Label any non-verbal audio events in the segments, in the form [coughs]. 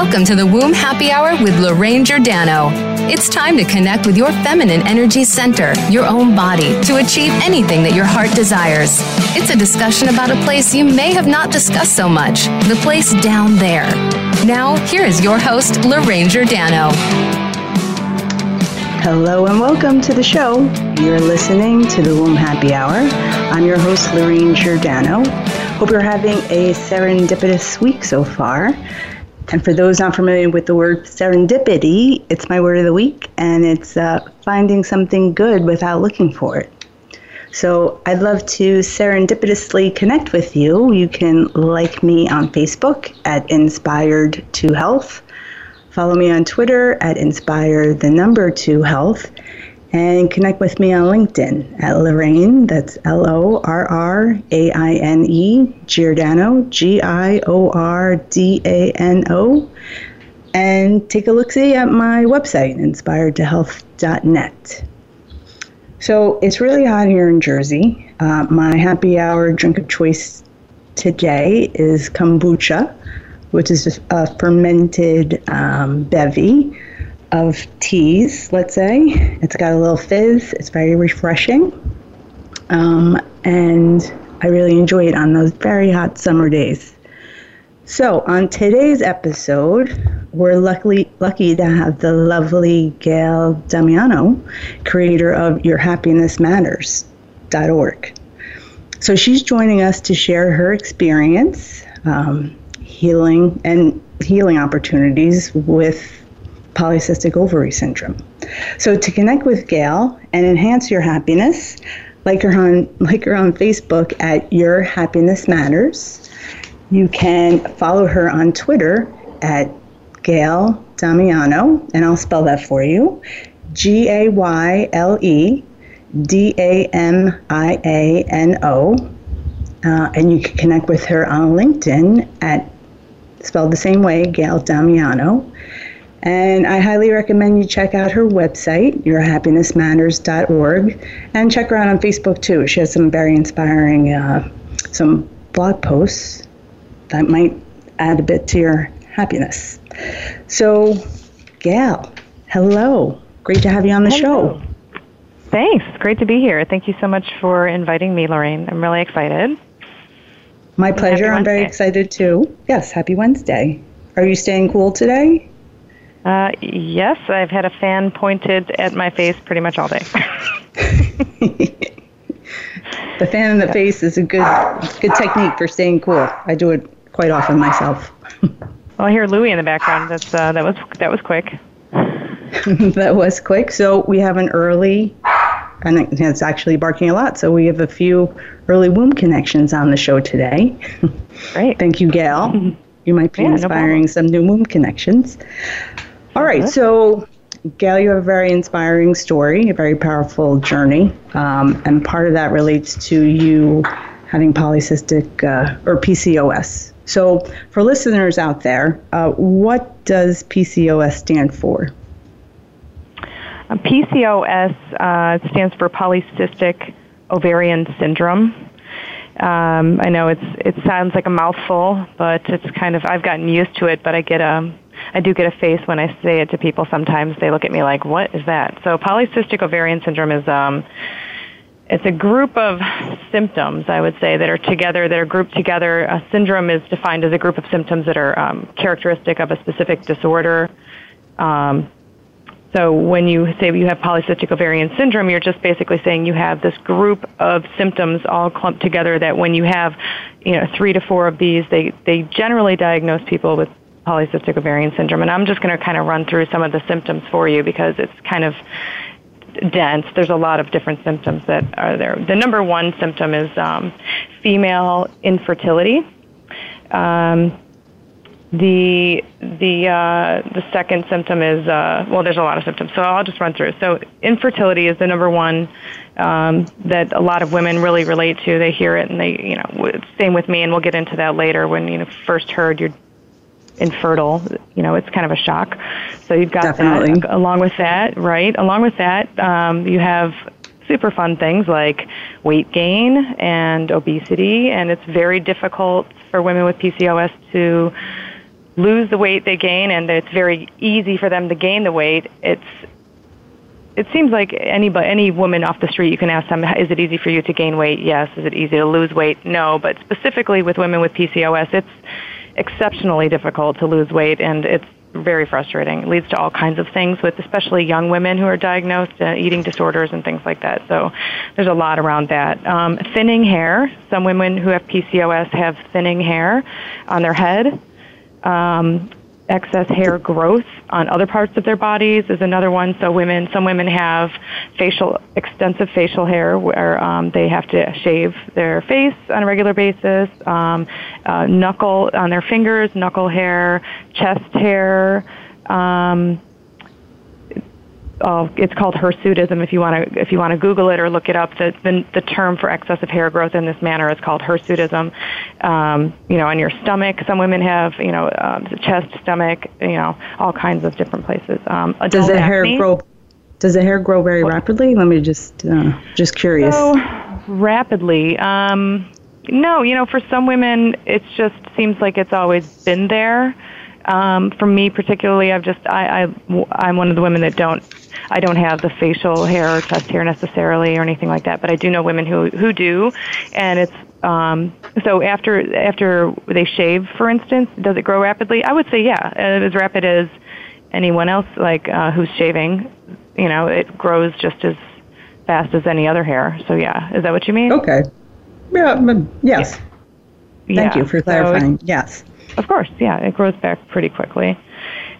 Welcome to the Womb Happy Hour with Lorraine Giordano. It's time to connect with your feminine energy center, your own body, to achieve anything that your heart desires. It's a discussion about a place you may have not discussed so much the place down there. Now, here is your host, Lorraine Giordano. Hello and welcome to the show. You're listening to the Womb Happy Hour. I'm your host, Lorraine Giordano. Hope you're having a serendipitous week so far. And for those not familiar with the word serendipity, it's my word of the week, and it's uh, finding something good without looking for it. So I'd love to serendipitously connect with you. You can like me on Facebook at Inspired to Health. Follow me on Twitter at Inspire the number two health and connect with me on LinkedIn at Lorraine, that's L O R R A I N E, Giordano, G I O R D A N O, and take a look see at my website, inspiredtohealth.net. So it's really hot here in Jersey. Uh, my happy hour drink of choice today is kombucha, which is a fermented um, bevy of teas, let's say. It's got a little fizz, it's very refreshing. Um, and I really enjoy it on those very hot summer days. So, on today's episode, we're luckily lucky to have the lovely Gayle Damiano, creator of YourHappinessMatters.org. So, she's joining us to share her experience, um, healing, and healing opportunities with polycystic ovary syndrome. So to connect with Gayle and enhance your happiness, like her on [laughs] like her on Facebook at Your Happiness Matters. You can follow her on Twitter at Gayle Damiano, and I'll spell that for you. G A Y L E D A M I A N O. Uh, and you can connect with her on LinkedIn at spelled the same way, Gayle Damiano. And I highly recommend you check out her website, yourhappinessmatters.org, and check her out on Facebook too. She has some very inspiring, uh, some blog posts that might add a bit to your happiness. So, Gayle, hello. Great to have you on the hello. show. Thanks. Great to be here. Thank you so much for inviting me, Lorraine. I'm really excited. My pleasure. I'm very excited too. Yes, happy Wednesday. Are you staying cool today? Uh, yes, I've had a fan pointed at my face pretty much all day. [laughs] the fan in the face is a good good technique for staying cool. I do it quite often myself. well, I hear Louie in the background. That's uh, that was that was quick. [laughs] that was quick. So we have an early, and it's actually barking a lot. So we have a few early womb connections on the show today. Great. [laughs] Thank you, Gayle. You might be yeah, inspiring no some new womb connections. All right, so Gayle, you have a very inspiring story, a very powerful journey, um, and part of that relates to you having polycystic uh, or PCOS. So, for listeners out there, uh, what does PCOS stand for? Uh, PCOS uh, stands for polycystic ovarian syndrome. Um, I know it's it sounds like a mouthful, but it's kind of I've gotten used to it. But I get a I do get a face when I say it to people. Sometimes they look at me like, "What is that?" So polycystic ovarian syndrome is um, it's a group of symptoms, I would say, that are together, that are grouped together. A syndrome is defined as a group of symptoms that are um, characteristic of a specific disorder. Um, so when you say you have polycystic ovarian syndrome, you're just basically saying you have this group of symptoms all clumped together that when you have, you know, three to four of these, they, they generally diagnose people with polycystic ovarian syndrome. And I'm just going to kind of run through some of the symptoms for you because it's kind of dense. There's a lot of different symptoms that are there. The number one symptom is um, female infertility. Um, the the uh, the second symptom is uh, well, there's a lot of symptoms, so I'll just run through. So infertility is the number one um, that a lot of women really relate to. They hear it, and they you know same with me, and we'll get into that later. When you know first heard you're infertile, you know, it's kind of a shock. So you've got Definitely. that. Along with that, right? Along with that, um, you have super fun things like weight gain and obesity, and it's very difficult for women with PCOS to lose the weight they gain, and it's very easy for them to gain the weight. It's it seems like any any woman off the street, you can ask them, is it easy for you to gain weight? Yes. Is it easy to lose weight? No. But specifically with women with PCOS, it's exceptionally difficult to lose weight, and it's very frustrating. It leads to all kinds of things with especially young women who are diagnosed uh, eating disorders and things like that. So there's a lot around that. Um, thinning hair. Some women who have PCOS have thinning hair on their head. Um, excess hair growth on other parts of their bodies is another one. So women, some women have facial, extensive facial hair where um, they have to shave their face on a regular basis, um, uh, knuckle on their fingers, knuckle hair, chest hair. Um, uh, it's called hirsutism. If you want to, if you want to Google it or look it up, the, the, the term for excessive hair growth in this manner is called hirsutism. Um, you know, on your stomach, some women have, you know, um, chest, stomach, you know, all kinds of different places. Um, does the hair grow? Does the hair grow very rapidly? Let me just, uh, just curious. So rapidly. Um, no, you know, for some women, it just seems like it's always been there. Um, for me particularly, I've just I, I I'm one of the women that don't I don't have the facial hair or chest hair necessarily or anything like that, but I do know women who who do, and it's um, so after after they shave, for instance, does it grow rapidly? I would say yeah, as rapid as anyone else like uh, who's shaving. You know, it grows just as fast as any other hair. So yeah, is that what you mean? Okay. Yeah. Yes. Yeah. Thank you for clarifying. So yes. Of course, yeah, it grows back pretty quickly.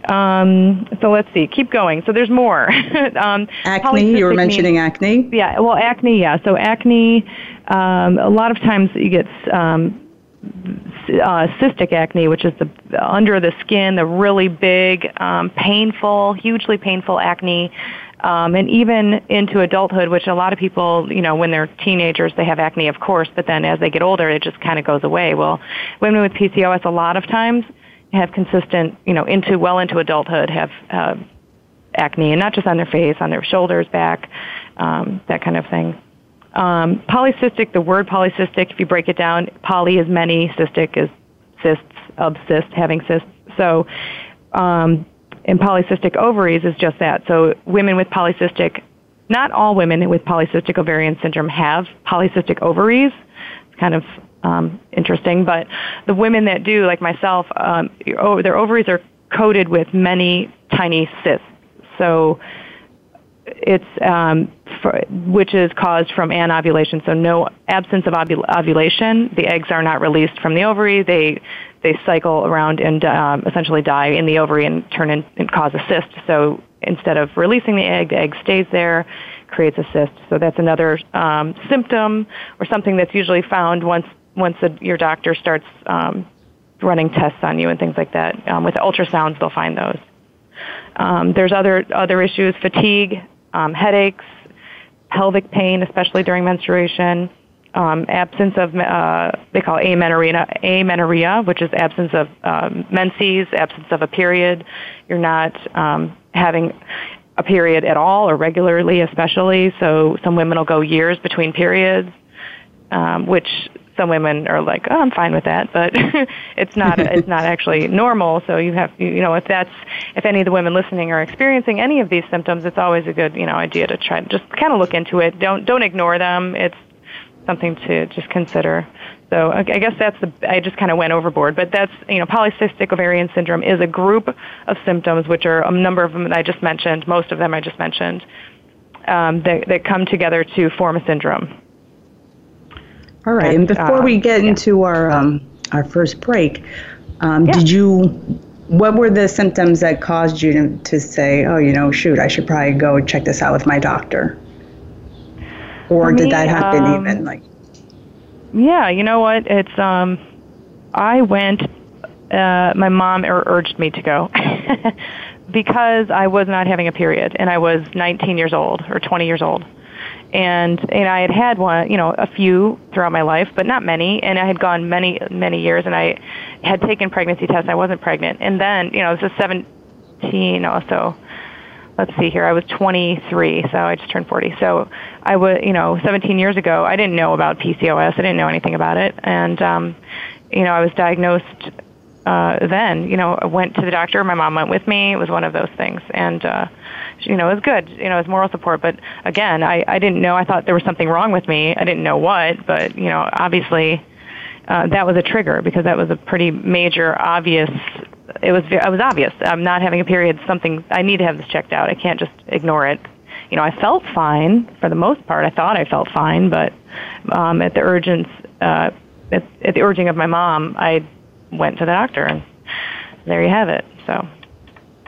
Um, so let's see, keep going. So there's more. [laughs] um, acne, you were mentioning means, acne? Yeah, well, acne, yeah. So acne, um, a lot of times you get um, uh, cystic acne, which is the under the skin, the really big, um, painful, hugely painful acne um, and even into adulthood, which a lot of people, you know, when they're teenagers, they have acne, of course, but then as they get older, it just kind of goes away. Well, women with PCOS a lot of times have consistent, you know, into well into adulthood have uh, acne, and not just on their face, on their shoulders, back, um, that kind of thing. Um, polycystic, the word polycystic, if you break it down, poly is many, cystic is cysts, of cyst, having cysts. So um, and polycystic ovaries is just that. So women with polycystic, not all women with polycystic ovarian syndrome have polycystic ovaries. It's kind of um, interesting, but the women that do, like myself, um, their ovaries are coated with many tiny cysts. So it's um, for, which is caused from anovulation. So no absence of ovul- ovulation. The eggs are not released from the ovary. They they cycle around and um, essentially die in the ovary and turn in, and cause a cyst. So instead of releasing the egg, the egg stays there, creates a cyst. So that's another um, symptom or something that's usually found once once your doctor starts um, running tests on you and things like that. Um, with ultrasounds, they'll find those. Um, there's other other issues: fatigue, um, headaches, pelvic pain, especially during menstruation um, absence of uh, they call amenorrhea, amenorrhea, which is absence of um, menses, absence of a period. You're not um, having a period at all or regularly, especially. So some women will go years between periods, um, which some women are like, oh, I'm fine with that, but [laughs] it's not [laughs] it's not actually normal. So you have you know if that's if any of the women listening are experiencing any of these symptoms, it's always a good you know idea to try to just kind of look into it. Don't don't ignore them. It's something to just consider. So I guess that's the, I just kind of went overboard, but that's, you know, polycystic ovarian syndrome is a group of symptoms, which are a number of them that I just mentioned, most of them I just mentioned, um, that, that come together to form a syndrome. All right, and, and before uh, we get yeah. into our, um, our first break, um, yeah. did you, what were the symptoms that caused you to, to say, oh, you know, shoot, I should probably go check this out with my doctor? or did that happen um, even like? Yeah, you know what? It's um, I went. Uh, my mom ur- urged me to go [laughs] because I was not having a period, and I was 19 years old or 20 years old, and and I had had one, you know, a few throughout my life, but not many, and I had gone many many years, and I had taken pregnancy tests. I wasn't pregnant, and then you know, this is 17 also let's see here, I was 23, so I just turned 40. So I was, you know, 17 years ago, I didn't know about PCOS. I didn't know anything about it. And, um, you know, I was diagnosed uh, then. You know, I went to the doctor. My mom went with me. It was one of those things, and uh, you know, it was good. You know, it was moral support. But again, I I didn't know. I thought there was something wrong with me. I didn't know what, but you know, obviously. Uh, that was a trigger because that was a pretty major, obvious. It was it was obvious. I'm not having a period. Something I need to have this checked out. I can't just ignore it. You know, I felt fine for the most part. I thought I felt fine, but um, at the urgence, uh, at, at the urging of my mom, I went to the doctor, and there you have it. So.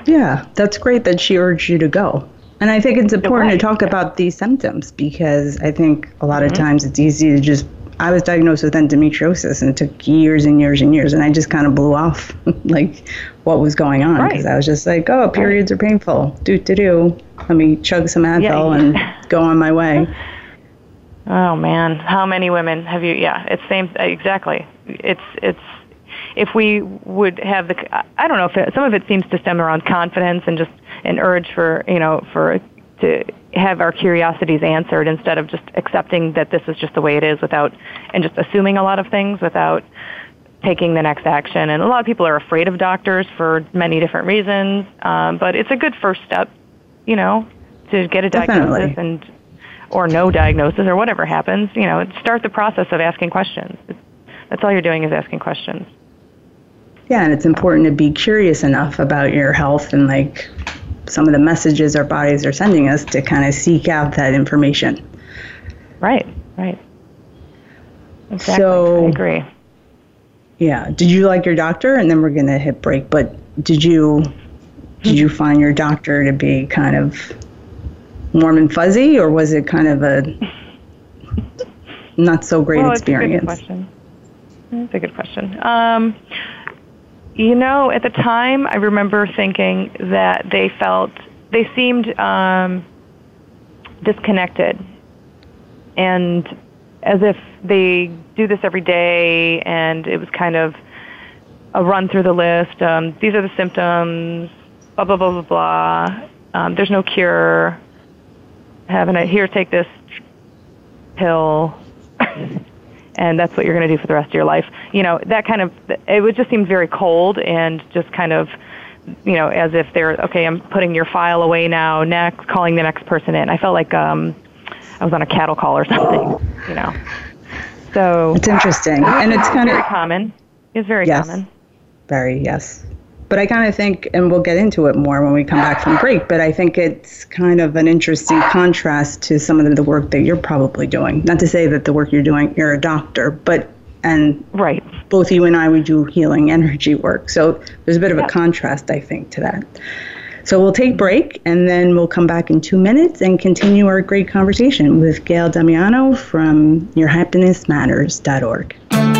Yeah, that's great that she urged you to go. And I think it's important to talk about these symptoms because I think a lot of mm-hmm. times it's easy to just. I was diagnosed with endometriosis and it took years and years and years, and I just kind of blew off [laughs] like what was going on because right. I was just like, oh, periods are painful. Do do do. Let me chug some Advil yeah. and go on my way. [laughs] Oh man, how many women have you? Yeah, it's same exactly. It's it's if we would have the, I don't know if it, some of it seems to stem around confidence and just an urge for, you know, for to have our curiosities answered instead of just accepting that this is just the way it is without, and just assuming a lot of things without taking the next action. And a lot of people are afraid of doctors for many different reasons, um, but it's a good first step, you know, to get a diagnosis Definitely. and or no diagnosis or whatever happens. You know, start the process of asking questions. That's all you're doing is asking questions. Yeah, and it's important to be curious enough about your health and like some of the messages our bodies are sending us to kind of seek out that information. Right, right. Exactly. So, I agree. Yeah. Did you like your doctor? And then we're going to hit break. But did you did you find your doctor to be kind of warm and fuzzy, or was it kind of a not so great well, experience? It's a good question. That's a good question. Um, you know, at the time, I remember thinking that they felt, they seemed um, disconnected and as if they do this every day and it was kind of a run through the list. Um, these are the symptoms, blah, blah, blah, blah, blah. Um, there's no cure. Having a, here, take this pill. [laughs] and that's what you're going to do for the rest of your life. You know, that kind of, it would just seem very cold and just kind of, you know, as if they're, okay, I'm putting your file away now, next, calling the next person in. I felt like um, I was on a cattle call or [laughs] something, you know. So. It's interesting. And it's kind of. Very common. It's very yes, common. Very, yes. But I kind of think, and we'll get into it more when we come back from break, but I think it's kind of an interesting contrast to some of the work that you're probably doing. Not to say that the work you're doing, you're a doctor, but, and right. both you and I, we do healing energy work. So there's a bit of a contrast, I think, to that. So we'll take break and then we'll come back in two minutes and continue our great conversation with Gayle Damiano from YourHappinessMatters.org.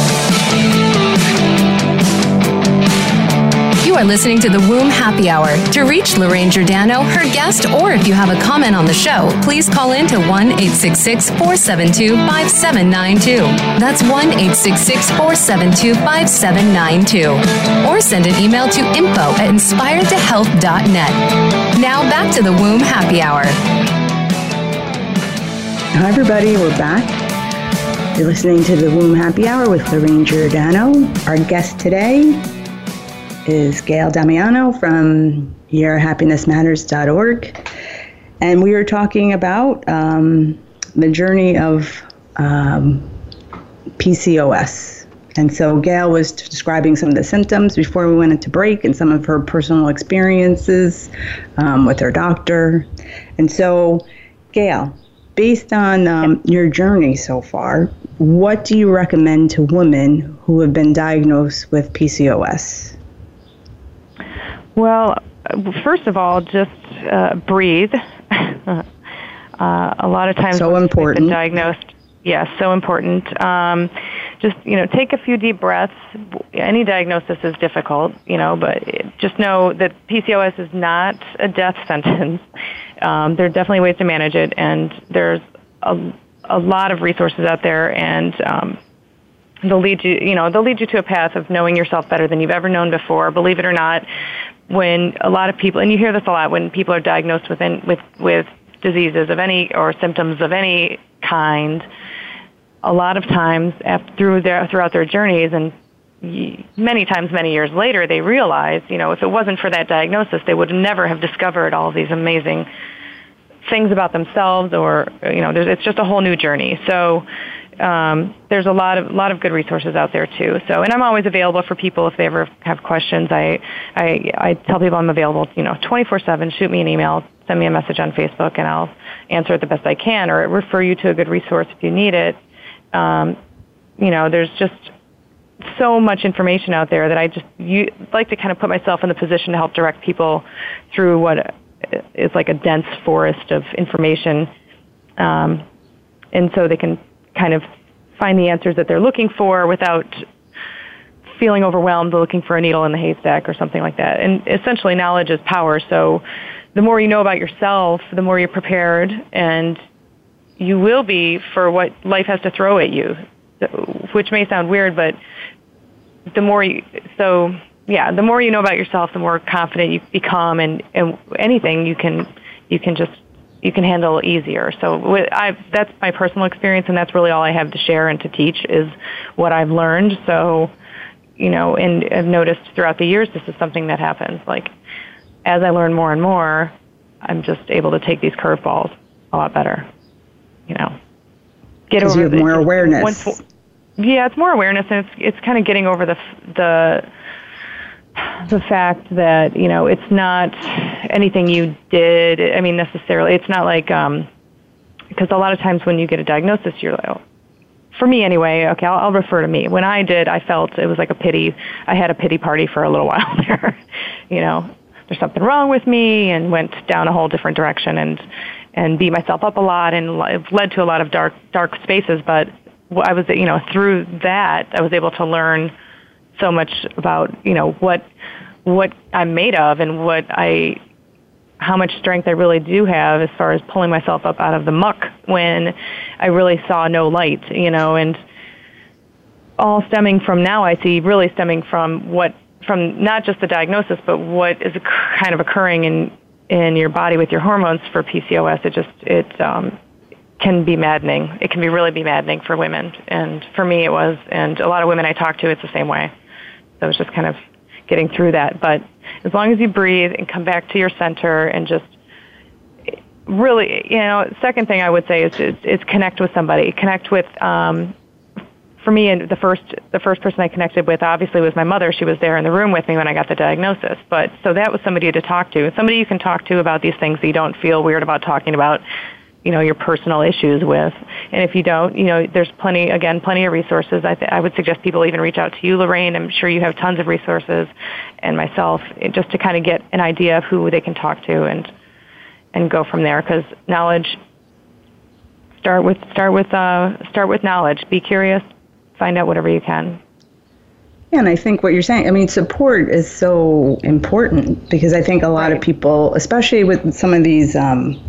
You are listening to the Womb Happy Hour. To reach Lorraine Giordano, her guest, or if you have a comment on the show, please call in to 1 866 472 5792. That's 1 866 472 5792. Or send an email to info at inspiredtohealth.net. Now back to the Womb Happy Hour. Hi, everybody, we're back. You're listening to the Womb Happy Hour with Lorraine Giordano. Our guest today is Gayle Damiano from YourHappinessMatters.org. And we are talking about um, the journey of um, PCOS. And so Gayle was describing some of the symptoms before we went into break and some of her personal experiences um, with her doctor. And so, Gayle, based on um, your journey so far, what do you recommend to women who have been diagnosed with PCOS? Well, first of all, just uh, breathe. [laughs] uh, a lot of times, so important. diagnosed, yes, so important. Um, just you know, take a few deep breaths. Any diagnosis is difficult, you know, but just know that PCOS is not a death [laughs] sentence. Um, there are definitely ways to manage it, and there's a, a lot of resources out there, and um, they'll lead you, you know, they'll lead you to a path of knowing yourself better than you've ever known before. Believe it or not, when a lot of people, and you hear this a lot when people are diagnosed with with with diseases of any or symptoms of any kind, a lot of times after, through their throughout their journeys and many times many years later they realize you know if it wasn't for that diagnosis they would never have discovered all these amazing things about themselves or you know it's just a whole new journey. So um, there's a lot of lot of good resources out there too. So, and I'm always available for people if they ever have questions. I I, I tell people I'm available, you know, 24/7. Shoot me an email, send me a message on Facebook, and I'll answer it the best I can, or refer you to a good resource if you need it. Um, you know, there's just so much information out there that I just you, like to kind of put myself in the position to help direct people through what is like a dense forest of information, um, and so they can kind of find the answers that they're looking for without feeling overwhelmed looking for a needle in the haystack or something like that. And essentially knowledge is power. So the more you know about yourself, the more you're prepared and you will be for what life has to throw at you, which may sound weird, but the more you, so yeah, the more you know about yourself, the more confident you become and, and anything you can, you can just you can handle easier. So I, that's my personal experience, and that's really all I have to share and to teach is what I've learned. So, you know, and I've noticed throughout the years this is something that happens. Like as I learn more and more, I'm just able to take these curveballs a lot better. You know, get over you have more awareness. Once, yeah, it's more awareness, and it's it's kind of getting over the the the fact that you know it's not anything you did. I mean, necessarily, it's not like um, because a lot of times when you get a diagnosis, you're like, oh, for me anyway. Okay, I'll, I'll refer to me. When I did, I felt it was like a pity. I had a pity party for a little [laughs] while there. you know, there's something wrong with me, and went down a whole different direction and and beat myself up a lot, and led to a lot of dark dark spaces. But I was, you know, through that, I was able to learn so much about you know what what I'm made of and what I how much strength I really do have as far as pulling myself up out of the muck when I really saw no light, you know, and all stemming from now I see really stemming from what from not just the diagnosis but what is kind of occurring in in your body with your hormones for PCOS. It just it um, can be maddening. It can be really be maddening for women, and for me it was, and a lot of women I talk to, it's the same way. So it's just kind of getting through that. But as long as you breathe and come back to your center and just really, you know, second thing I would say is is, is connect with somebody. Connect with. Um, for me, and the first the first person I connected with obviously was my mother. She was there in the room with me when I got the diagnosis. But so that was somebody to talk to, somebody you can talk to about these things that you don't feel weird about talking about you know your personal issues with. And if you don't you know there's plenty again plenty of resources. I, th- I would suggest people even reach out to you lorraine. I'm sure you have tons of resources and myself just to kind of get an idea of who they can talk to and and go from there. Because knowledge start with start with uh, start with knowledge. Be curious. Find out whatever you can. Yeah, and I think what you're saying, I mean, support is so important because I think a lot right. of people, especially with some of these um,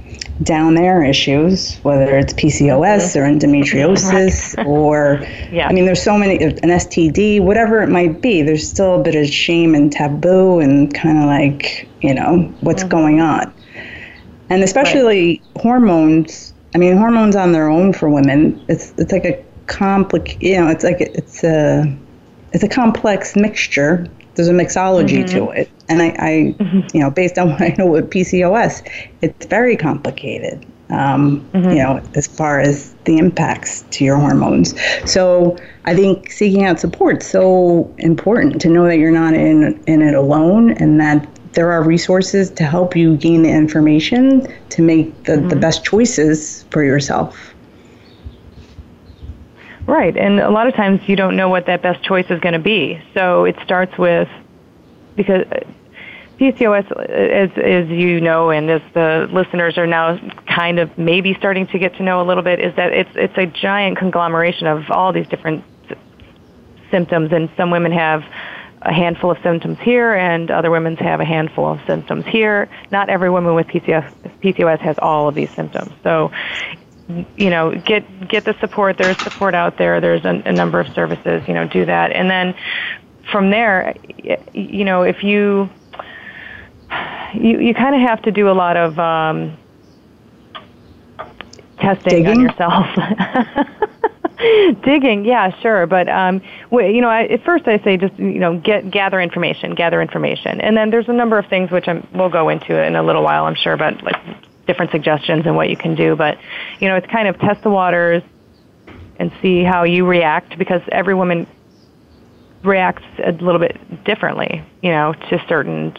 down there issues, whether it's PCOS mm-hmm. or endometriosis [laughs] right. or, yeah. I mean, there's so many, an STD, whatever it might be, there's still a bit of shame and taboo and kind of like, you know, what's mm-hmm. going on. And especially right. hormones, I mean, hormones on their own for women, it's, it's like a complicated, you know, it's like, it's a, it's a complex mixture. There's a mixology mm-hmm. to it, and I, I mm-hmm. you know, based on [laughs] what I know with PCOS, it's very complicated. Um, mm-hmm. You know, as far as the impacts to your hormones. So I think seeking out support so important to know that you're not in in it alone, and that there are resources to help you gain the information to make the, the mm-hmm. best choices for yourself. Right, and a lot of times you don't know what that best choice is going to be. So it starts with because PCOS, as as you know, and as the listeners are now kind of maybe starting to get to know a little bit, is that it's it's a giant conglomeration of all these different symptoms, and some women have a handful of symptoms here, and other women have a handful of symptoms here. Not every woman with PCOS, PCOS has all of these symptoms. So you know get get the support there's support out there there's a, a number of services you know do that and then from there you know if you you you kind of have to do a lot of um testing Digging? on yourself [laughs] digging yeah sure but um you know I, at first i say just you know get gather information gather information and then there's a number of things which I'm, we'll go into in a little while i'm sure but like different suggestions and what you can do. But, you know, it's kind of test the waters and see how you react because every woman reacts a little bit differently, you know, to certain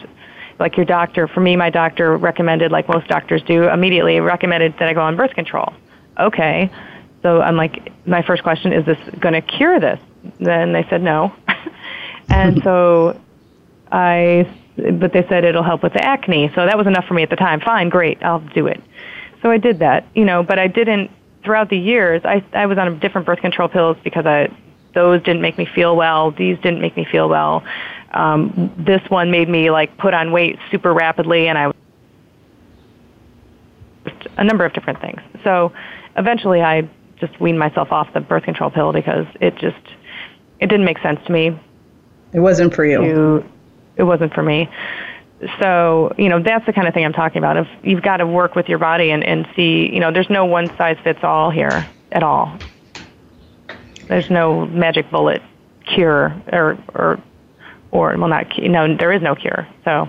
like your doctor, for me, my doctor recommended, like most doctors do, immediately recommended that I go on birth control. Okay. So I'm like, my first question, is this going to cure this? Then they said no. [laughs] and so I but they said it'll help with the acne. So that was enough for me at the time. Fine, great, I'll do it. So I did that, you know, but I didn't throughout the years. I I was on different birth control pills because I those didn't make me feel well. These didn't make me feel well. Um, this one made me like put on weight super rapidly, and I a number of different things. So eventually, I just weaned myself off the birth control pill because it just it didn't make sense to me. It wasn't for you. To, it wasn't for me. So, you know, that's the kind of thing I'm talking about. If you've got to work with your body and, and see, you know, there's no one size fits all here at all. There's no magic bullet cure or, or, or, well, not, no, there is no cure. So,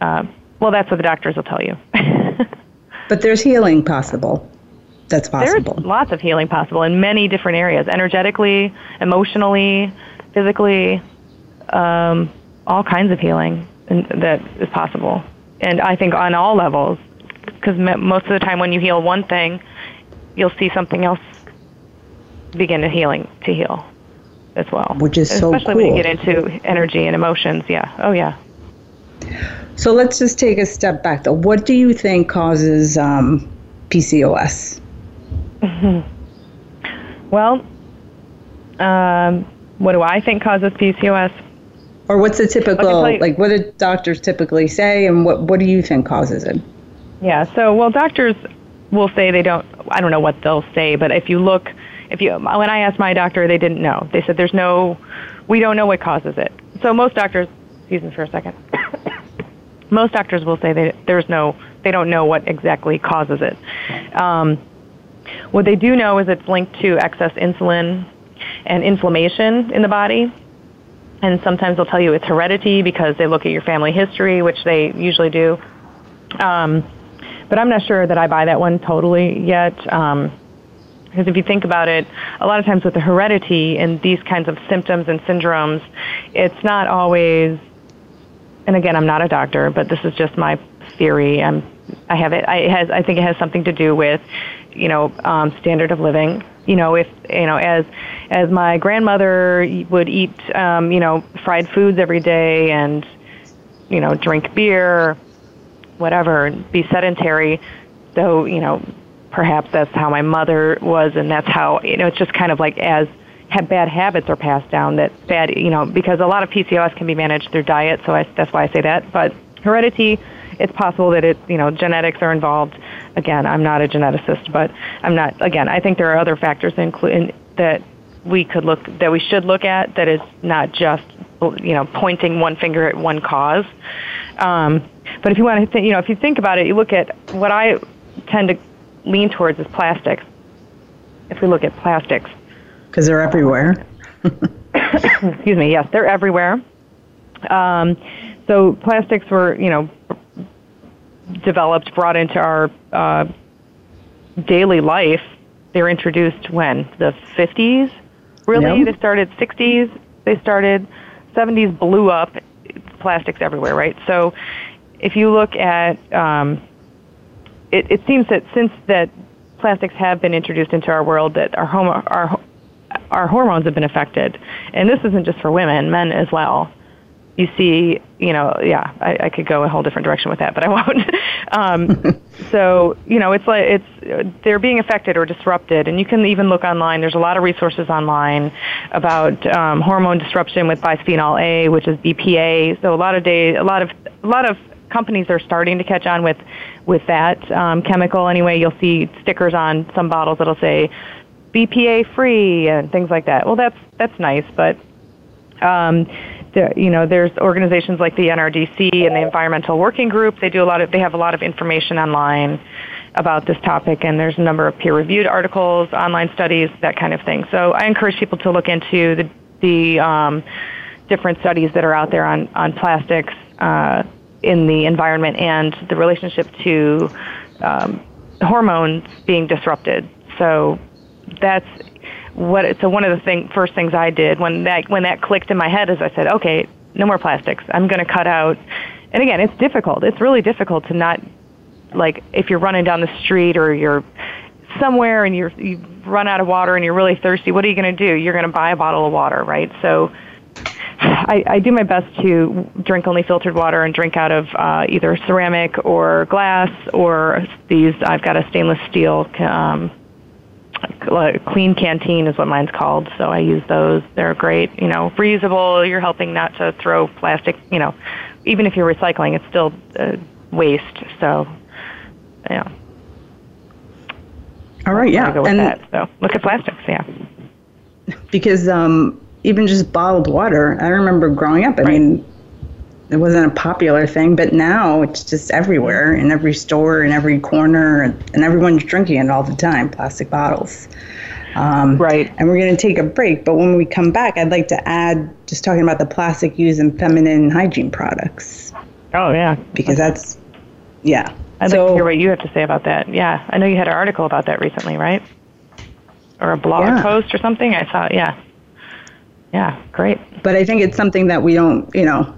uh, well, that's what the doctors will tell you. [laughs] but there's healing possible. That's possible. There's lots of healing possible in many different areas energetically, emotionally, physically. Um, all kinds of healing that is possible. And I think on all levels, because most of the time when you heal one thing, you'll see something else begin to healing to heal as well. Which is so Especially when you get into energy and emotions. Yeah. Oh, yeah. So let's just take a step back, though. What do you think causes um, PCOS? [laughs] Well, um, what do I think causes PCOS? Or what's the typical, like, what do doctors typically say, and what, what do you think causes it? Yeah, so, well, doctors will say they don't, I don't know what they'll say, but if you look, if you, when I asked my doctor, they didn't know. They said there's no, we don't know what causes it. So most doctors, excuse me for a second, [coughs] most doctors will say that there's no, they don't know what exactly causes it. Um, what they do know is it's linked to excess insulin and inflammation in the body and sometimes they'll tell you it's heredity because they look at your family history, which they usually do. Um, but I'm not sure that I buy that one totally yet. Um, because if you think about it, a lot of times with the heredity and these kinds of symptoms and syndromes, it's not always. And again, I'm not a doctor, but this is just my theory. I'm, I have it. I, it has. I think it has something to do with, you know, um, standard of living you know, if you know, as as my grandmother would eat, um, you know, fried foods every day and you know, drink beer, whatever, be sedentary. So you know, perhaps that's how my mother was, and that's how you know, it's just kind of like as have bad habits are passed down. That bad, you know, because a lot of PCOS can be managed through diet. So I, that's why I say that. But heredity, it's possible that it, you know, genetics are involved. Again, I'm not a geneticist, but I'm not. Again, I think there are other factors include that we could look that we should look at that is not just you know pointing one finger at one cause. Um, but if you want to, think, you know, if you think about it, you look at what I tend to lean towards is plastics. If we look at plastics, because they're everywhere. [laughs] Excuse me. Yes, they're everywhere. Um, so plastics were, you know, developed, brought into our uh, daily life. They were introduced when the 50s. Really, they started 60s. They started 70s. Blew up. Plastics everywhere, right? So, if you look at, um, it, it seems that since that plastics have been introduced into our world, that our home, our our hormones have been affected. And this isn't just for women, men as well. You see, you know, yeah, I, I could go a whole different direction with that, but I [laughs] won't. um, [laughs] so, you know, it's like it's they're being affected or disrupted, and you can even look online. There's a lot of resources online about um, hormone disruption with bisphenol A, which is BPA. So a lot of day, a lot of a lot of companies are starting to catch on with with that um, chemical. Anyway, you'll see stickers on some bottles that'll say BPA free and things like that. Well, that's that's nice, but um, there, you know, there's organizations like the NRDC and the Environmental Working Group. They do a lot of they have a lot of information online about this topic, and there's a number of peer-reviewed articles, online studies, that kind of thing. So I encourage people to look into the the um, different studies that are out there on on plastics uh, in the environment and the relationship to um, hormones being disrupted. So that's what so one of the thing first things I did when that when that clicked in my head is I said, okay, no more plastics. I'm going to cut out. And again, it's difficult. It's really difficult to not like if you're running down the street or you're somewhere and you're you run out of water and you're really thirsty. What are you going to do? You're going to buy a bottle of water, right? So. I, I do my best to drink only filtered water and drink out of uh, either ceramic or glass or these. I've got a stainless steel um, Klean Kanteen is what mine's called. So I use those. They're great. You know, reusable. You're helping not to throw plastic. You know, even if you're recycling, it's still uh, waste. So, yeah. All right. Yeah. Go with and that. So look at plastics. Yeah. Because um, even just bottled water. I remember growing up. I right. mean, it wasn't a popular thing, but now it's just everywhere in every store, in every corner, and everyone's drinking it all the time plastic bottles. Um, right. And we're going to take a break, but when we come back, I'd like to add just talking about the plastic used in feminine hygiene products. Oh, yeah. Because that's, yeah. I'd so, like to hear what you have to say about that. Yeah. I know you had an article about that recently, right? Or a blog yeah. post or something. I saw, yeah. Yeah, great. But I think it's something that we don't, you know,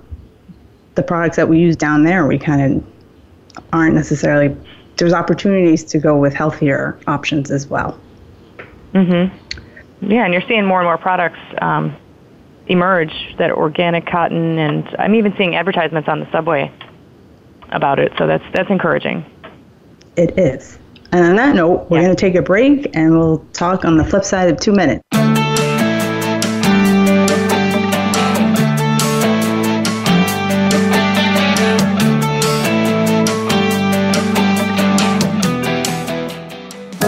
the products that we use down there, we kind of aren't necessarily. There's opportunities to go with healthier options as well. Mhm. Yeah, and you're seeing more and more products um, emerge that organic cotton, and I'm even seeing advertisements on the subway about it. So that's that's encouraging. It is. And on that note, we're yeah. going to take a break, and we'll talk on the flip side of two minutes.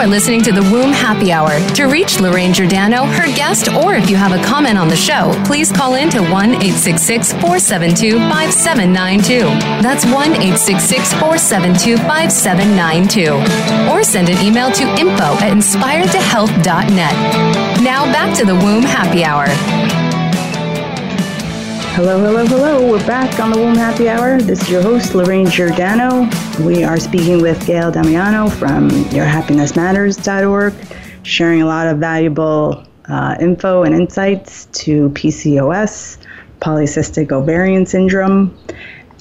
Are listening to the Womb Happy Hour. To reach Lorraine Giordano, her guest, or if you have a comment on the show, please call in to 1 866 472 5792. That's 1 866 472 5792. Or send an email to info at inspiredtohealth.net. Now back to the Womb Happy Hour. Hello, hello, hello. We're back on the Womb Happy Hour. This is your host, Lorraine Giordano. We are speaking with Gayle Damiano from YourHappinessMatters.org, sharing a lot of valuable uh, info and insights to PCOS, polycystic ovarian syndrome.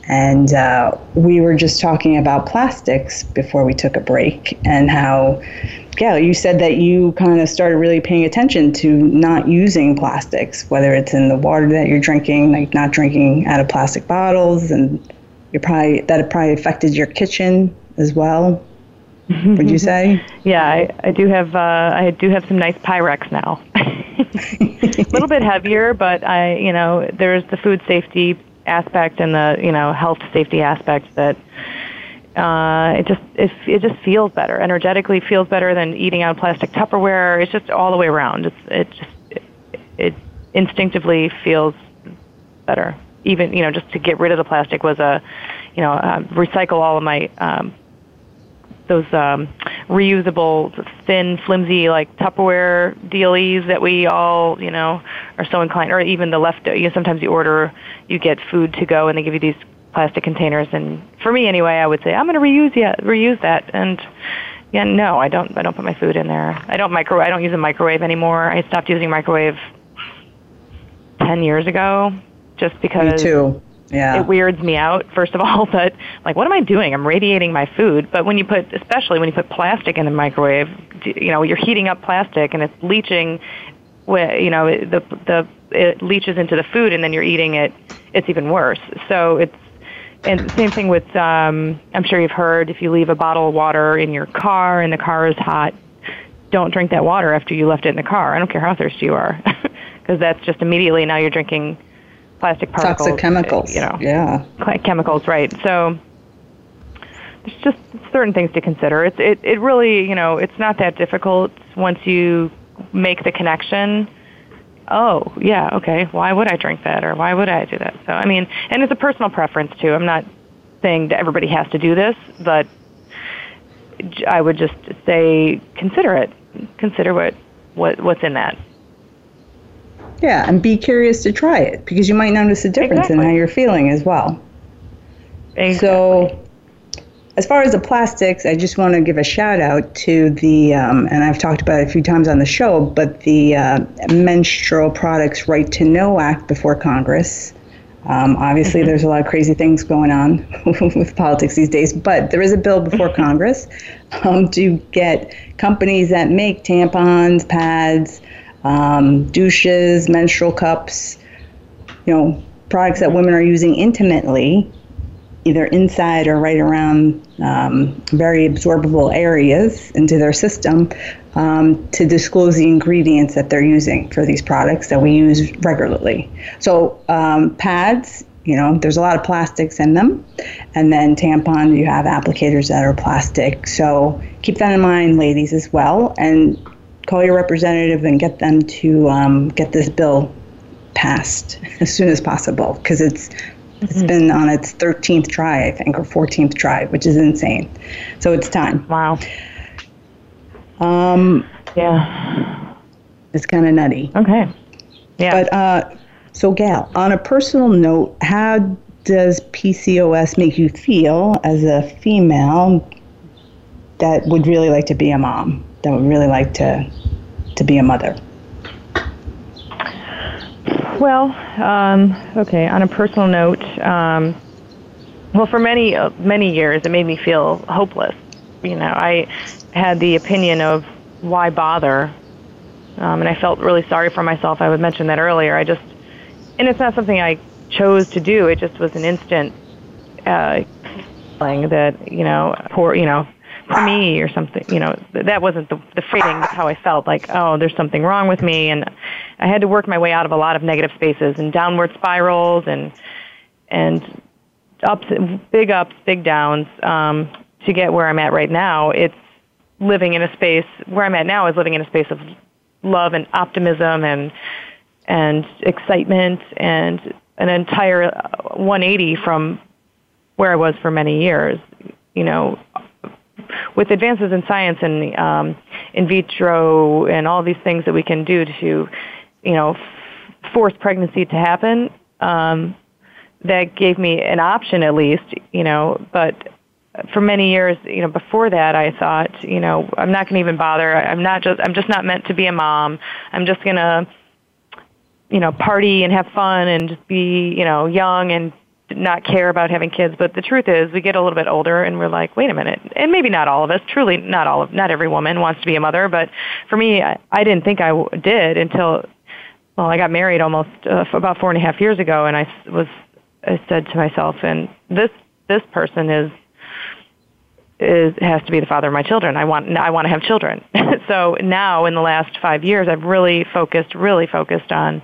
And uh, we were just talking about plastics before we took a break and how Gayle, you said that you kind of started really paying attention to not using plastics, whether it's in the water that you're drinking, like not drinking out of plastic bottles, and you're probably that probably affected your kitchen as well. Would you say? [laughs] yeah, I, I do have uh, I do have some nice Pyrex now. [laughs] a little bit heavier, but I you know there's the food safety aspect and the you know health safety aspect that uh, it just it, it just feels better. Energetically, feels better than eating out of plastic Tupperware. It's just all the way around. It's it just it, it instinctively feels better. Even you know just to get rid of the plastic was a you know uh, recycle all of my um, those um, reusable thin flimsy like Tupperware dealies that we all you know are so inclined or even the left you know sometimes you order you get food to go and they give you these plastic containers. And for me, anyway, I would say I'm going to reuse yeah, reuse that. And yeah, no, I don't. I don't put my food in there. I don't micro. I don't use a microwave anymore. I stopped using microwave ten years ago, just because. Me too. Yeah. It weirds me out, first of all, [laughs] but like, what am I doing? I'm radiating my food. But when you put, especially when you put plastic in the microwave, you know, you're heating up plastic and it's leaching, you know, the the it leaches into the food, and then you're eating it. It's even worse. So it's and same thing with, um, I'm sure you've heard, if you leave a bottle of water in your car and the car is hot, don't drink that water after you left it in the car. I don't care how thirsty you are, [laughs] because that's just immediately now you're drinking plastic particles. Toxic chemicals. You know, yeah, chemicals, right? So there's just certain things to consider. It's it it really you know it's not that difficult once you make the connection oh, yeah, okay, why would I drink that or why would I do that? So, I mean, and it's a personal preference too. I'm not saying that everybody has to do this, but I would just say consider it. Consider what, what what's in that. Yeah, and be curious to try it because you might notice a difference exactly. in how you're feeling as well. Exactly. So as far as the plastics, I just want to give a shout out to the, um, and I've talked about it a few times on the show, but the uh, Menstrual Products Right to Know Act before Congress. Um, obviously, mm-hmm. there's a lot of crazy things going on [laughs] with politics these days, but there is a bill before Congress um, to get companies that make tampons, pads, um, douches, menstrual cups, you know, products that women are using intimately either inside or right around um, very absorbable areas into their system um, to disclose the ingredients that they're using for these products that we use regularly. So, um, pads, you know, there's a lot of plastics in them. And then tampons, you have applicators that are plastic. So, keep that in mind, ladies, as well. And call your representative and get them to um, get this bill passed [laughs] as soon as possible because it's it's been on its 13th try, I think, or 14th try, which is insane. So it's time. Wow. Um, yeah. It's kind of nutty. Okay. Yeah. But uh, so, Gayle, on a personal note, how does PCOS make you feel as a female that would really like to be a mom, that would really like to to be a mother? Well, um, okay. On a personal note, um, well, for many uh, many years, it made me feel hopeless. You know, I had the opinion of why bother. um, and I felt really sorry for myself. I would mention that earlier. I just, and it's not something I chose to do. It just was an instant uh, feeling that you know, poor, you know, for me or something. You know, that wasn't the the phrasing. That's how I felt. Like, oh, there's something wrong with me, and I had to work my way out of a lot of negative spaces and downward spirals and and ups, big ups, big downs um, to get where I'm at right now. It's living in a space where I'm at now is living in a space of love and optimism and and excitement and an entire 180 from where I was for many years. You know, with advances in science and um, in vitro and all these things that we can do to, you know, f- force pregnancy to happen, um, that gave me an option at least. You know, but for many years, you know, before that, I thought, you know, I'm not going to even bother. I'm not just, I'm just not meant to be a mom. I'm just going to, you know, party and have fun and just be, you know, young and not care about having kids. But the truth is, we get a little bit older and we're like, wait a minute. And maybe not all of us, truly not all of, not every woman wants to be a mother. But for me, I, I didn't think I w- did until, well, I got married almost uh, about four and a half years ago, and I was, I said to myself, and this this person is is has to be the father of my children. I want I want to have children. [laughs] so now in the last five years, I've really focused really focused on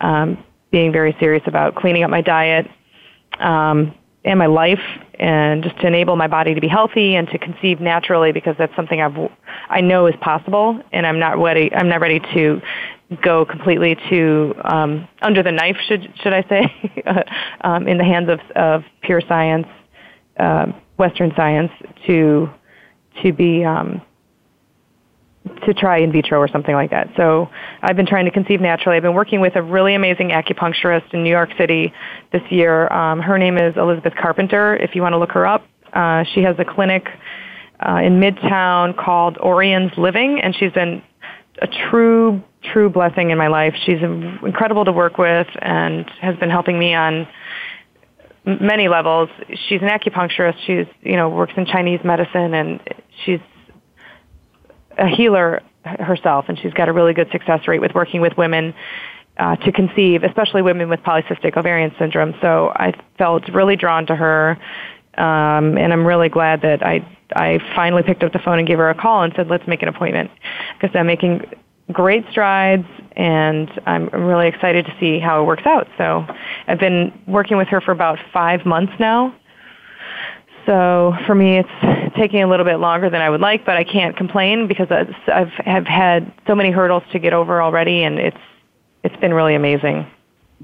um, being very serious about cleaning up my diet um, and my life, and just to enable my body to be healthy and to conceive naturally because that's something I've I know is possible, and I'm not ready. I'm not ready to go completely to um, under the knife, should should I say, [laughs] um, in the hands of of pure science. Uh, Western science to to be um, to try in vitro or something like that. So I've been trying to conceive naturally. I've been working with a really amazing acupuncturist in New York City this year. Um, her name is Elizabeth Carpenter. If you want to look her up, uh, she has a clinic uh, in Midtown called Orion's Living, and she's been a true true blessing in my life. She's incredible to work with and has been helping me on many levels. She's an acupuncturist. She's you know works in Chinese medicine, and she's a healer herself, and she's got a really good success rate with working with women uh, to conceive, especially women with polycystic ovarian syndrome. So I felt really drawn to her, um, and I'm really glad that I I finally picked up the phone and gave her a call and said, let's make an appointment because I'm making great strides and I'm really excited to see how it works out. So I've been working with her for about five months now. So for me, it's taking a little bit longer than I would like, but I can't complain because I've have had so many hurdles to get over already, and it's it's been really amazing.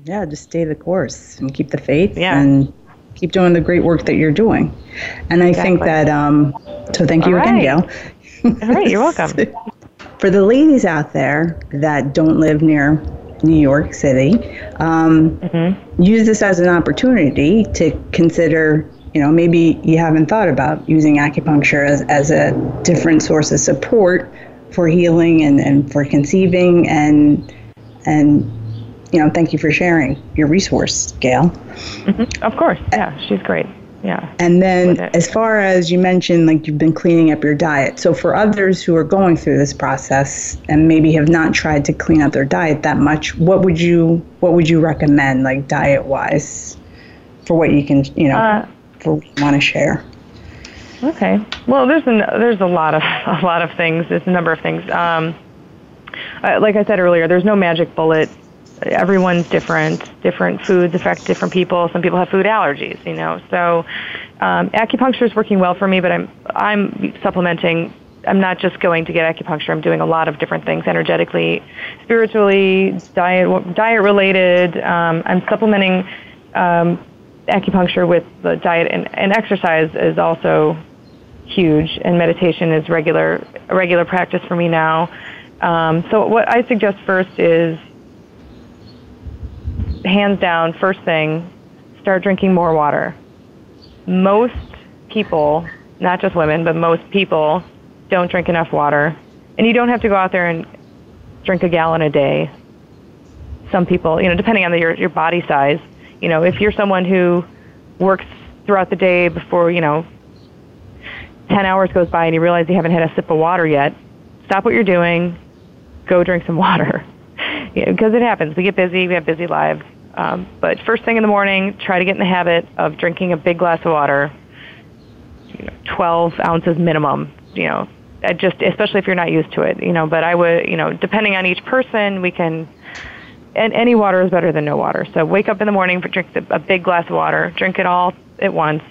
Yeah, just stay the course and keep the faith yeah. and keep doing the great work that you're doing. And I exactly. think that um, so thank you All again, right. Gayle. All right, you're welcome. [laughs] For the ladies out there that don't live near New York City, um, Mm-hmm. use this as an opportunity to consider. You know, maybe you haven't thought about using acupuncture as, as a different source of support for healing and, and for conceiving and and you know, thank you for sharing your resource, Gayle. Mm-hmm. Of course, yeah, she's great. Yeah. And then, as far as you mentioned, like you've been cleaning up your diet. So, for others who are going through this process and maybe have not tried to clean up their diet that much, what would you what would you recommend, like diet wise, for what you can, you know, Uh, for what you want to share? Okay. Well, there's an, there's a lot of [laughs] a lot of things. There's a number of things. Um, uh, like I said earlier, there's no magic bullet. Everyone's different. Different foods affect different people. Some people have food allergies, you know. So um, acupuncture is working well for me, but I'm I'm supplementing. I'm not just going to get acupuncture. I'm doing a lot of different things, energetically, spiritually, diet diet related. Um, I'm supplementing um, acupuncture with the diet and, and exercise is also huge, and meditation is regular a regular practice for me now. Um, so what I suggest first is, hands down, first thing, start drinking more water. Most people, not just women, but most people, don't drink enough water, and you don't have to go out there and drink a gallon a day. Some people, you know, depending on the, your your body size, you know, if you're someone who works throughout the day before, you know, 10 hours goes by and you realize you haven't had a sip of water yet, stop what you're doing, go drink some [laughs] water. Because it happens. We get busy, we have busy lives. Um, but first thing in the morning, try to get in the habit of drinking a big glass of water, you know, 12 ounces minimum, you know, just especially if you're not used to it, you know, but I would, you know, depending on each person, we can and any water is better than no water. So wake up in the morning, drink a big glass of water, drink it all at once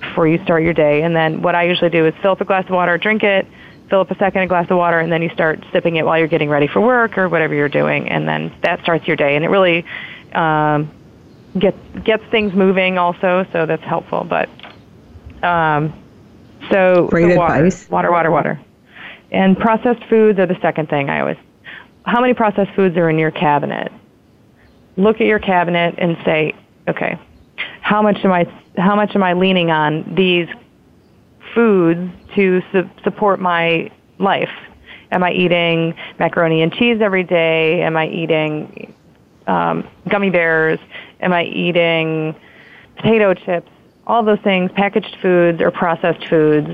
before you start your day. And then what I usually do is fill up a glass of water, drink it, fill up a second glass of water, and then you start sipping it while you're getting ready for work or whatever you're doing, and then that starts your day. And it really um, gets gets things moving also, so that's helpful. But um, so Great water, advice. water, water, water, and processed foods are the second thing I always. How many processed foods are in your cabinet? Look at your cabinet and say, okay, how much am I how much am I leaning on these foods to su- support my life? Am I eating macaroni and cheese every day? Am I eating um, gummy bears? Am I eating potato chips? All those things, packaged foods or processed foods,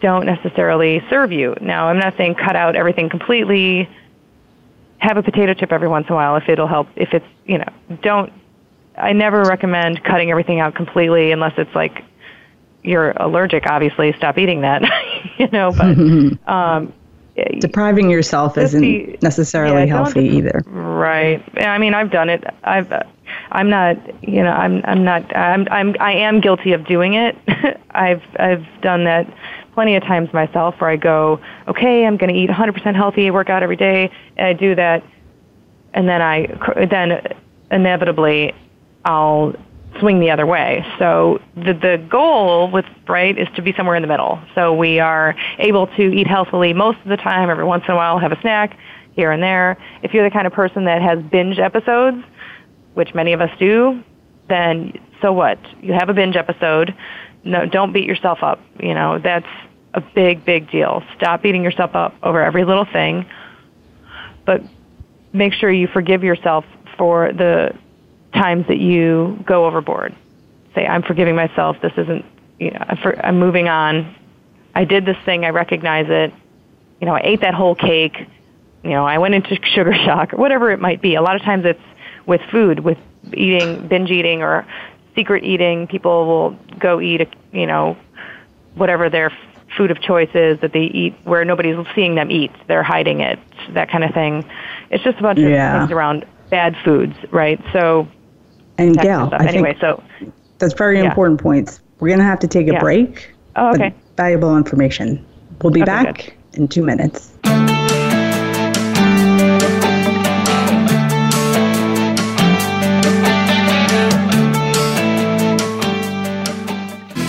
don't necessarily serve you. Now, I'm not saying cut out everything completely. Have a potato chip every once in a while if it'll help. If it's, you know, don't. I never recommend cutting everything out completely unless it's like you're allergic. Obviously, stop eating that. [laughs] you know, but [laughs] um, Depriving yourself isn't be- necessarily yeah, healthy either. Right. Yeah, I mean, I've done it. I've. Uh, I'm not. You know, I'm. I'm not. I'm. I'm. I am guilty of doing it. [laughs] I've. I've done that plenty of times myself, where I go, okay, I'm going to eat 100% healthy, work out every day, and I do that, and then I. Then inevitably, I'll swing the other way. So the the goal with right is to be somewhere in the middle. So we are able to eat healthily most of the time. Every once in a while, have a snack here and there. If you're the kind of person that has binge episodes, which many of us do, then so what? You have a binge episode. No, don't beat yourself up. You know that's a big, big deal. Stop beating yourself up over every little thing, but make sure you forgive yourself for the times that you go overboard. Say, I'm forgiving myself. This isn't, you know, I'm, for, I'm moving on. I did this thing. I recognize it. You know, I ate that whole cake. You know, I went into [laughs] sugar shock or whatever it might be. A lot of times it's with food, with eating, binge eating or secret eating. People will go eat, a, you know, whatever their food of choice is that they eat where nobody's seeing them eat. They're hiding it, that kind of thing. It's just a bunch Yeah. of things around bad foods, right? So, And that kind of anyway, so that's very yeah. important points. We're going to have to take a Yeah. break. Oh, okay. valuable information. We'll be Okay, back in two minutes.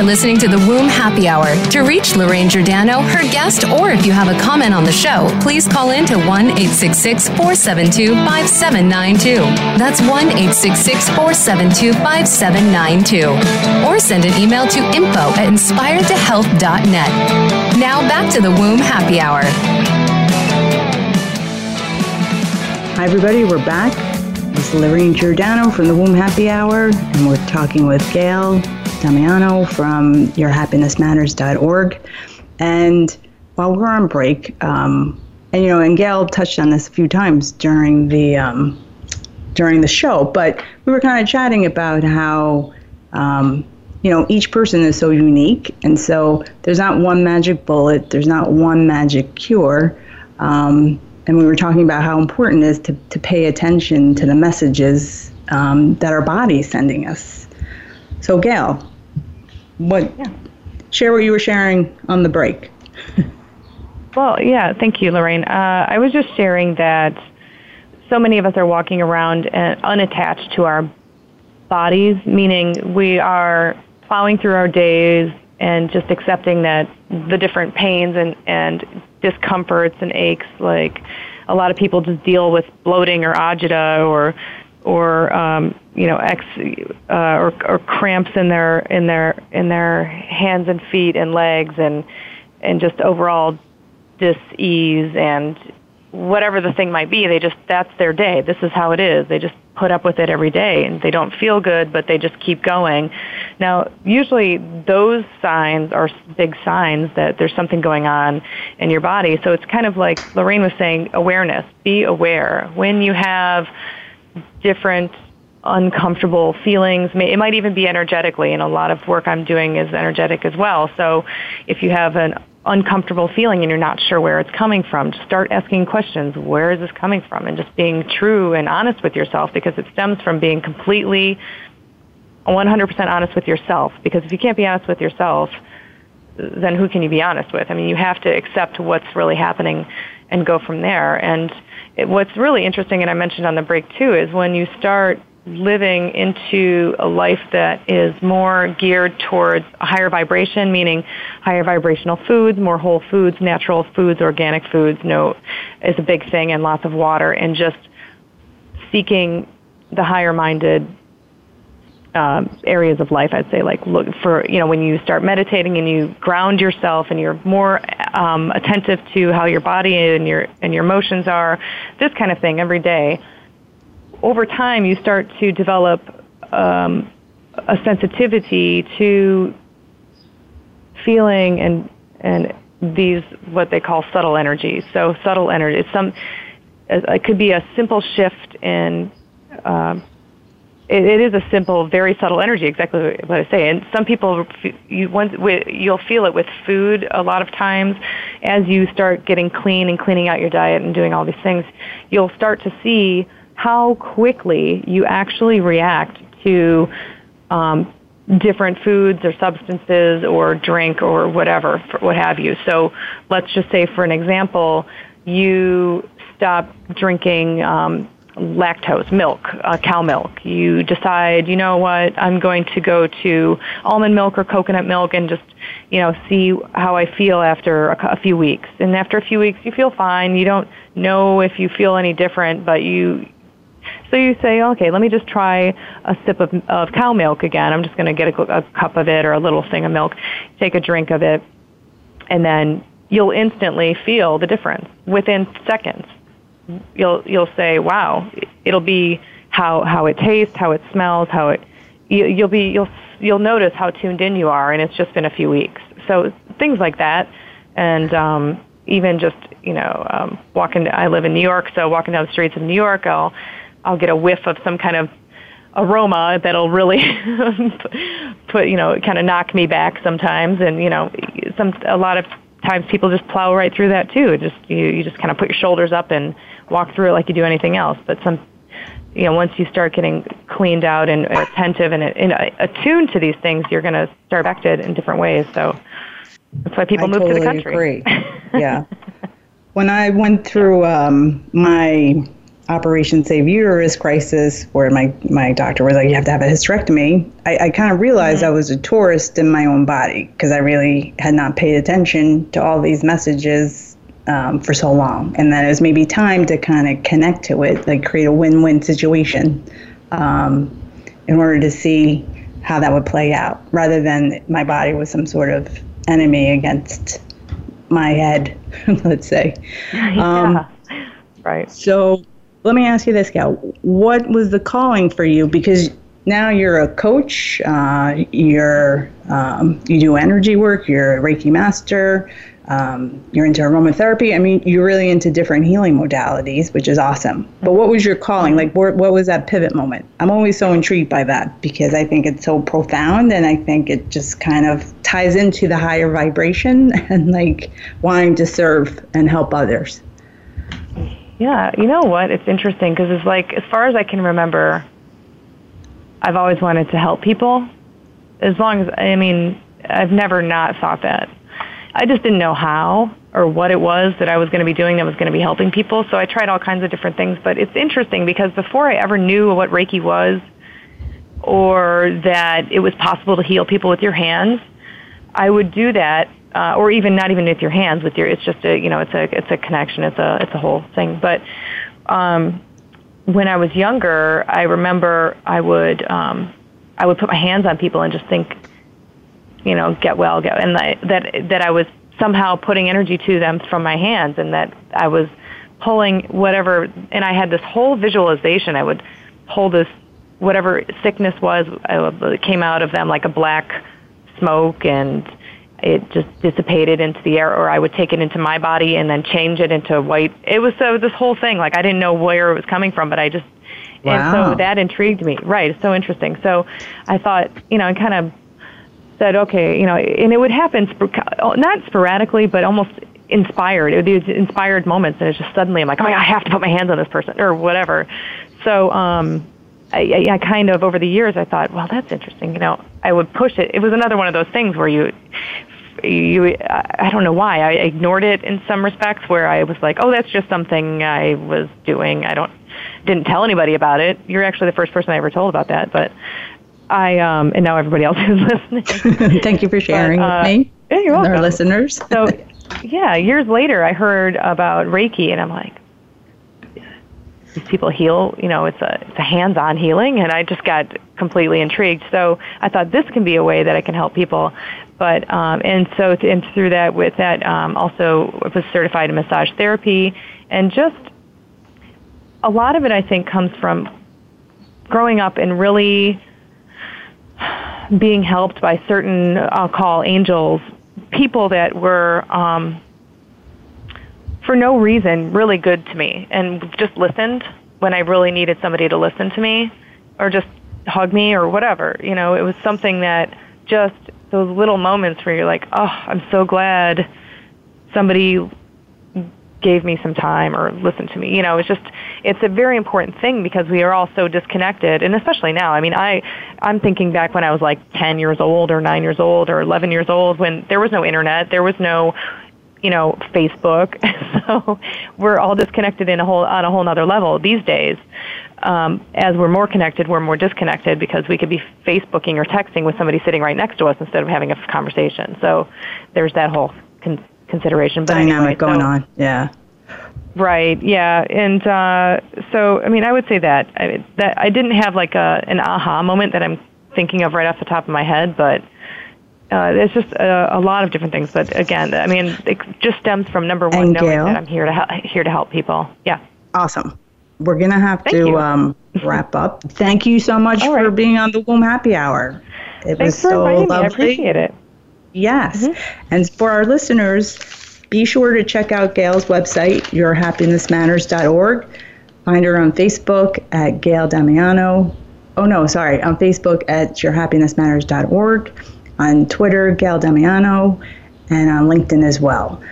Are listening to the Womb Happy Hour. To reach Lorraine Giordano, her guest, or if you have a comment on the show, please call in to 1 866 472 5792. That's 1 866 472 5792. Or send an email to info at inspiredtohealth.net. Now back to the Womb Happy Hour. Hi, everybody. We're back. This is Lorraine Giordano from the Womb Happy Hour, and we're talking with Gayle Damiano from yourhappinessmatters.org. And while we're on break, um, and you know, and Gayle touched on this a few times during the um, during the show, but we were kind of chatting about how um, you know each person is so unique, and so there's not one magic bullet, there's not one magic cure. Um, and we were talking about how important it is to, to pay attention to the messages um, that our body is sending us. So, Gayle, what yeah. share what you were sharing on the break? well, yeah, thank you, Lorraine. Uh, I was just sharing that so many of us are walking around uh, unattached to our bodies, meaning we are plowing through our days and just accepting that the different pains and, and discomforts and aches, like a lot of people just deal with bloating or agita or or um, you know ex uh, or, or cramps in their in their in their hands and feet and legs and and just overall dis-ease and whatever the thing might be they just that's their day. This is how it is. They just put up with it every day. And they don't feel good but they just keep going. Now usually those signs are big signs that there's something going on in your body. So it's kind of like lorraine was saying awareness. Be aware. When you have different uncomfortable feelings. It might even be energetically, and a lot of work I'm doing is energetic as well. So if you have an uncomfortable feeling and you're not sure where it's coming from, just start asking questions. Where is this coming from? And just being true and honest with yourself because it stems from being completely 100% honest with yourself. Because if you can't be honest with yourself, then who can you be honest with? I mean, you have to accept what's really happening and go from there. And it, what's really interesting, and I mentioned on the break too, is when you start living into a life that is more geared towards higher vibration, meaning higher vibrational foods, more whole foods, natural foods, organic foods, no, is a big thing, and lots of water, and just seeking the higher minded um, areas of life. I'd say like look for you know when you start meditating and you ground yourself and you're more um, attentive to how your body and your and your emotions are, this kind of thing every day over time, you start to develop um, a sensitivity to feeling and and these what they call subtle energies. So subtle energy. It's some. It could be a simple shift in. Um, it, it is a simple, very subtle energy. Exactly what I say. And some people, you once you'll feel it with food a lot of times. As you start getting clean and cleaning out your diet and doing all these things, you'll start to see how quickly you actually react to um, different foods or substances or drink or whatever, what have you. So let's just say, for an example, you stop drinking um, lactose milk, uh, cow milk. You decide, you know what, I'm going to go to almond milk or coconut milk and just, you know, see how I feel after a, a few weeks. And after a few weeks, you feel fine. You don't know if you feel any different, but you so you say, okay, let me just try a sip of, of cow milk again. I'm just going to get a, a cup of it or a little thing of milk, take a drink of it, and then you'll instantly feel the difference within seconds. You'll you'll say, wow, it'll be how how it tastes, how it smells, how it you, you'll be you'll you'll notice how tuned in you are, and it's just been a few weeks. So things like that, and um, even just you know um, walking. I live in New York, so walking down the streets of New York, I'll I'll get a whiff of some kind of aroma that'll really [laughs] put you know kind of knock me back sometimes and you know some a lot of times people just plow right through that too just you you just kind of put your shoulders up and walk through it like you do anything else but some you know once you start getting cleaned out and attentive and, and attuned to these things you're going to start affected in different ways so that's why people I move totally to the country agree. [laughs] yeah when i went through um, my Operation Save Uterus crisis, where my, my doctor was like, you have to have a hysterectomy, I, I kind of realized mm-hmm. I was a tourist in my own body because I really had not paid attention to all these messages um, for so long. And then it was maybe time to kind of connect to it, like create a win win situation um, in order to see how that would play out rather than my body was some sort of enemy against my head, [laughs] let's say. [laughs] Yeah. Um, right. So let me ask you this, Gayle. What was the calling for you? Because now you're a coach. Uh, you're um, you do energy work. You're a Reiki master. Um, you're into aromatherapy. I mean, you're really into different healing modalities, which is awesome. But what was your calling? Like, what, what was that pivot moment? I'm always so intrigued by that because I think it's so profound and I think it just kind of ties into the higher vibration [laughs] and like wanting to serve and help others. Yeah, you know what? It's interesting because it's like, as far as I can remember, I've always wanted to help people. As long as, I mean, I've never not thought that. I just didn't know how or what it was that I was going to be doing that was going to be helping people. So I tried all kinds of different things. But it's interesting because before I ever knew what Reiki was or that it was possible to heal people with your hands, I would do that, uh, or even not even with your hands. With your, it's just a you know, it's a it's a connection. It's a it's a whole thing. But um, when I was younger, I remember I would um, I would put my hands on people and just think you know, get well, get, and that, that, that I was somehow putting energy to them from my hands and that I was pulling whatever, and I had this whole visualization. I would pull this, whatever sickness was, it came out of them like a black smoke and it just dissipated into the air or I would take it into my body and then change it into white. It was so this whole thing, like I didn't know where it was coming from, but I just, wow. and so that intrigued me. Right. It's so interesting. So I thought, you know, I kind of said, okay, you know, and it would happen not sporadically, but almost inspired. It would be inspired moments, and it's just suddenly I'm like, oh, I have to put my hands on this person or whatever. So um, I, I kind of over the years I thought, well, that's interesting. You know, I would push it. It was another one of those things where you you I don't know why I ignored it in some respects where I was like, oh, that's just something I was doing. I don't didn't tell anybody about it. You're actually the first person I ever told about that, but I um, and now everybody else [laughs] is listening. [laughs] Thank you for sharing but, uh, with me. Yeah, you're welcome. Our listeners. so, [laughs] yeah, years later, I heard about Reiki, and I'm like, these people heal. You know, it's a it's a hands-on healing, and I just got completely intrigued. So I thought this can be a way that I can help people. But um, and so and through that, with that, um, also was certified in massage therapy, and just a lot of it, I think, comes from growing up and really being helped by certain, I'll call angels, people that were, um, for no reason, really good to me and just listened when I really needed somebody to listen to me or just hug me or whatever. You know, it was something that just those little moments where you're like, oh, I'm so glad somebody gave me some time or listened to me. You know, it's just it's a very important thing because we are all so disconnected and especially now. I mean, I I'm thinking back when I was like 10 years old or 9 years old or 11 years old when there was no internet, there was no you know, Facebook. [laughs] so we're all disconnected in a whole on a whole other level these days. Um, as we're more connected, we're more disconnected because we could be Facebooking or texting with somebody sitting right next to us instead of having a conversation. So there's that whole con- consideration. But Dynamic anyway, going so, on, yeah. Right. Yeah. And uh, so, I mean, I would say that I, that I didn't have like a an aha moment that I'm thinking of right off the top of my head, but uh, it's just a, a lot of different things. But again, I mean, it just stems from number one, and knowing Gayle, that I'm here to help, here to help people. Yeah. Awesome. We're gonna have Thank to um, wrap up. Thank you so much [laughs] right. for being on the Womb Happy Hour. It Thanks was so lovely. Me. I appreciate it. Yes. Mm-hmm. And for our listeners, be sure to check out Gayle's website, yourhappinessmatters.org. Find her on Facebook at Gayle Damiano. Oh, no, sorry, on Facebook at yourhappinessmatters.org, on Twitter, Gayle Damiano, and on LinkedIn as well.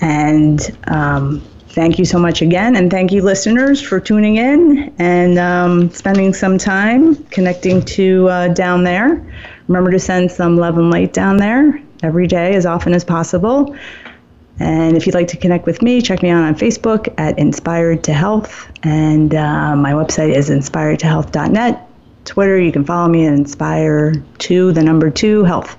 And um, thank you so much again. And thank you, listeners, for tuning in and um, spending some time connecting to uh, down there. Remember to send some love and light down there every day as often as possible. And if you'd like to connect with me, check me out on Facebook at Inspired to Health. And uh, my website is inspiredtohealth.net. Twitter, you can follow me at Inspire to the number two health.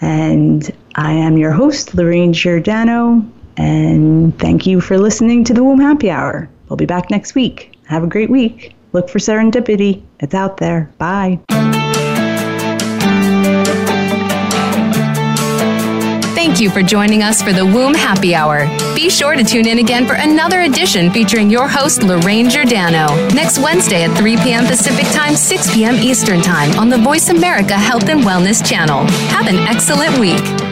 And I am your host, Lorraine Giordano. And thank you for listening to the Womb Happy Hour. We'll be back next week. Have a great week. Look for serendipity. It's out there. Bye. Thank you for joining us for the Womb Happy Hour. Be sure to tune in again for another edition featuring your host, Lorraine Giordano, next Wednesday at 3 p.m. Pacific Time, 6 p.m. Eastern Time on the Voice America Health and Wellness channel. Have an excellent week.